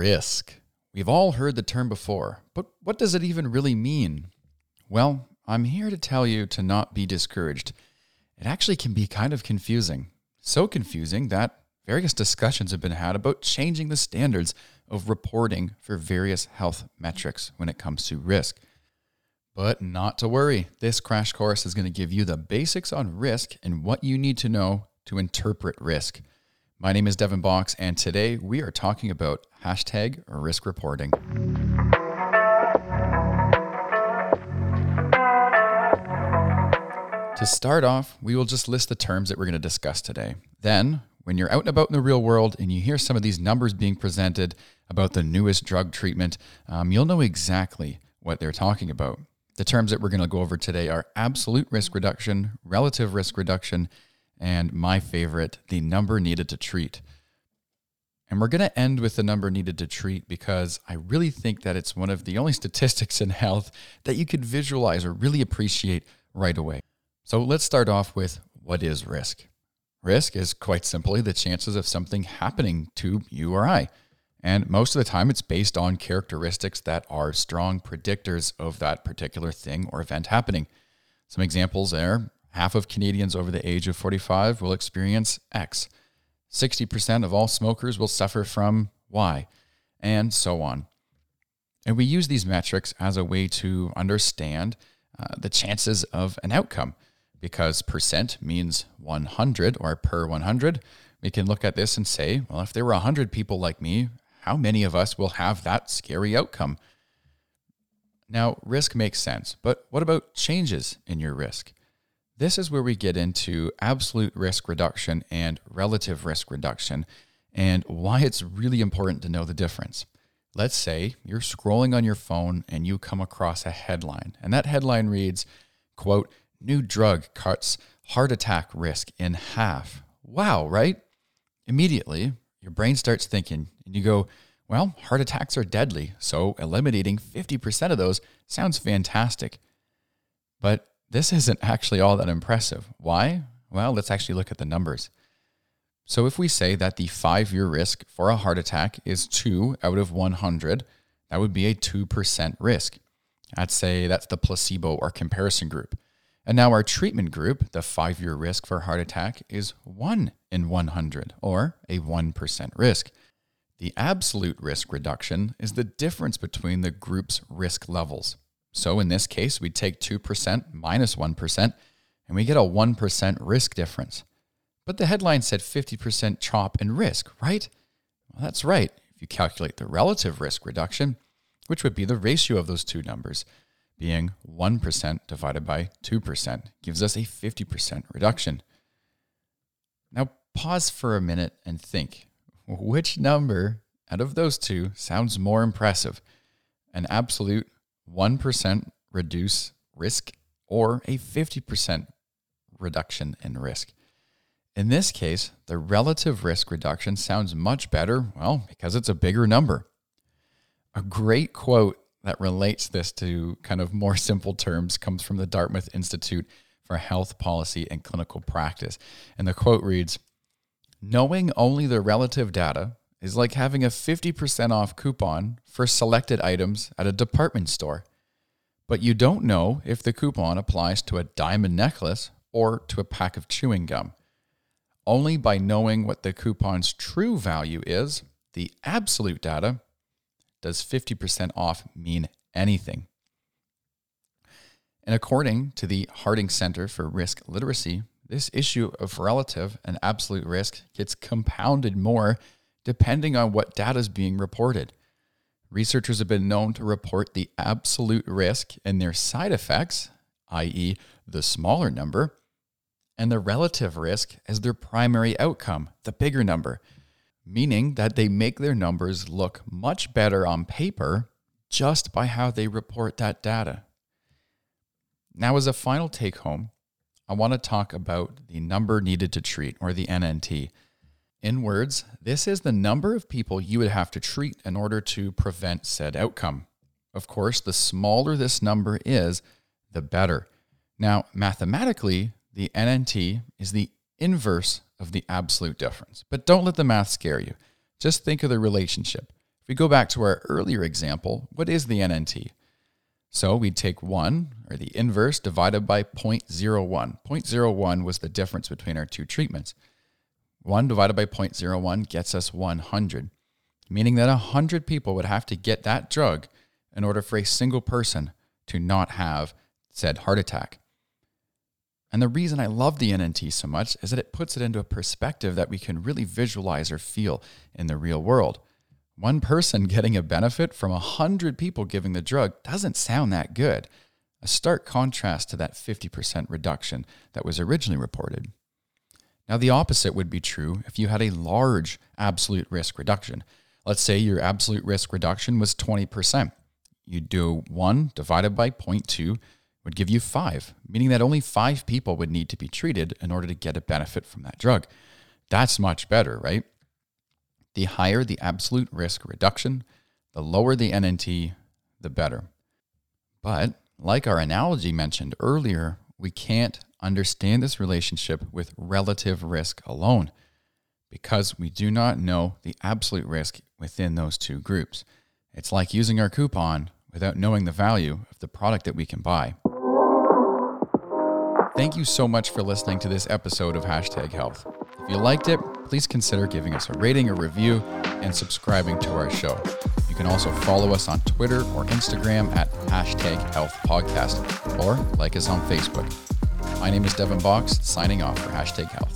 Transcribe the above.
Risk. We've all heard the term before, but what does it even really mean? Well, I'm here to tell you to not be discouraged. It actually can be kind of confusing. So confusing that various discussions have been had about changing the standards of reporting for various health metrics when it comes to risk. But not to worry, this crash course is going to give you the basics on risk and what you need to know to interpret risk. My name is Devin Box, and today we are talking about hashtag risk reporting. To start off, we will just list the terms that we're going to discuss today. Then, when you're out and about in the real world and you hear some of these numbers being presented about the newest drug treatment, um, you'll know exactly what they're talking about. The terms that we're going to go over today are absolute risk reduction, relative risk reduction, and my favorite, the number needed to treat. And we're going to end with the number needed to treat because I really think that it's one of the only statistics in health that you could visualize or really appreciate right away. So let's start off with what is risk? Risk is quite simply the chances of something happening to you or I. And most of the time, it's based on characteristics that are strong predictors of that particular thing or event happening. Some examples are half of Canadians over the age of 45 will experience X. 60% of all smokers will suffer from Y, and so on. And we use these metrics as a way to understand uh, the chances of an outcome because percent means 100 or per 100. We can look at this and say, well, if there were 100 people like me, how many of us will have that scary outcome? Now, risk makes sense, but what about changes in your risk? This is where we get into absolute risk reduction and relative risk reduction and why it's really important to know the difference. Let's say you're scrolling on your phone and you come across a headline, and that headline reads, quote, new drug cuts heart attack risk in half. Wow, right? Immediately, your brain starts thinking, and you go, well, heart attacks are deadly, so eliminating 50% of those sounds fantastic. But this isn't actually all that impressive. Why? Well, let's actually look at the numbers. So, if we say that the five year risk for a heart attack is 2 out of 100, that would be a 2% risk. I'd say that's the placebo or comparison group. And now our treatment group, the five year risk for heart attack is 1 in 100, or a 1% risk. The absolute risk reduction is the difference between the group's risk levels. So in this case, we take 2% minus 1, and we get a 1% risk difference. But the headline said 50% chop in risk, right? Well, that's right. If you calculate the relative risk reduction, which would be the ratio of those two numbers, being 1% divided by 2%, gives us a 50% reduction. Now, pause for a minute and think which number out of those two sounds more impressive? An absolute 1% reduce risk or a 50% reduction in risk. In this case, the relative risk reduction sounds much better, well, because it's a bigger number. A great quote that relates this to kind of more simple terms comes from the Dartmouth Institute for Health Policy and Clinical Practice. And the quote reads Knowing only the relative data is like having a 50% off coupon for selected items at a department store. But you don't know if the coupon applies to a diamond necklace or to a pack of chewing gum. Only by knowing what the coupon's true value is, the absolute data, does 50% off mean anything. And according to the Harding Center for Risk Literacy, this issue of relative and absolute risk gets compounded more depending on what data is being reported. Researchers have been known to report the absolute risk and their side effects, i.e., the smaller number, and the relative risk as their primary outcome, the bigger number, meaning that they make their numbers look much better on paper just by how they report that data. Now, as a final take home, I want to talk about the number needed to treat, or the NNT. In words, this is the number of people you would have to treat in order to prevent said outcome. Of course, the smaller this number is, the better. Now, mathematically, the NNT is the inverse of the absolute difference. But don't let the math scare you. Just think of the relationship. If we go back to our earlier example, what is the NNT? So we'd take 1, or the inverse, divided by 0.01. 0.01 was the difference between our two treatments. 1 divided by 0.01 gets us 100, meaning that 100 people would have to get that drug in order for a single person to not have said heart attack. And the reason I love the NNT so much is that it puts it into a perspective that we can really visualize or feel in the real world. One person getting a benefit from 100 people giving the drug doesn't sound that good. A stark contrast to that 50% reduction that was originally reported. Now, the opposite would be true if you had a large absolute risk reduction. Let's say your absolute risk reduction was 20%. You'd do 1 divided by 0.2 would give you 5, meaning that only 5 people would need to be treated in order to get a benefit from that drug. That's much better, right? The higher the absolute risk reduction, the lower the NNT, the better. But like our analogy mentioned earlier, we can't understand this relationship with relative risk alone because we do not know the absolute risk within those two groups. It's like using our coupon without knowing the value of the product that we can buy. Thank you so much for listening to this episode of Hashtag Health. If you liked it, please consider giving us a rating or review and subscribing to our show. You can also follow us on Twitter or Instagram at hashtag health podcast or like us on Facebook. My name is Devin Box, signing off for Hashtag Health.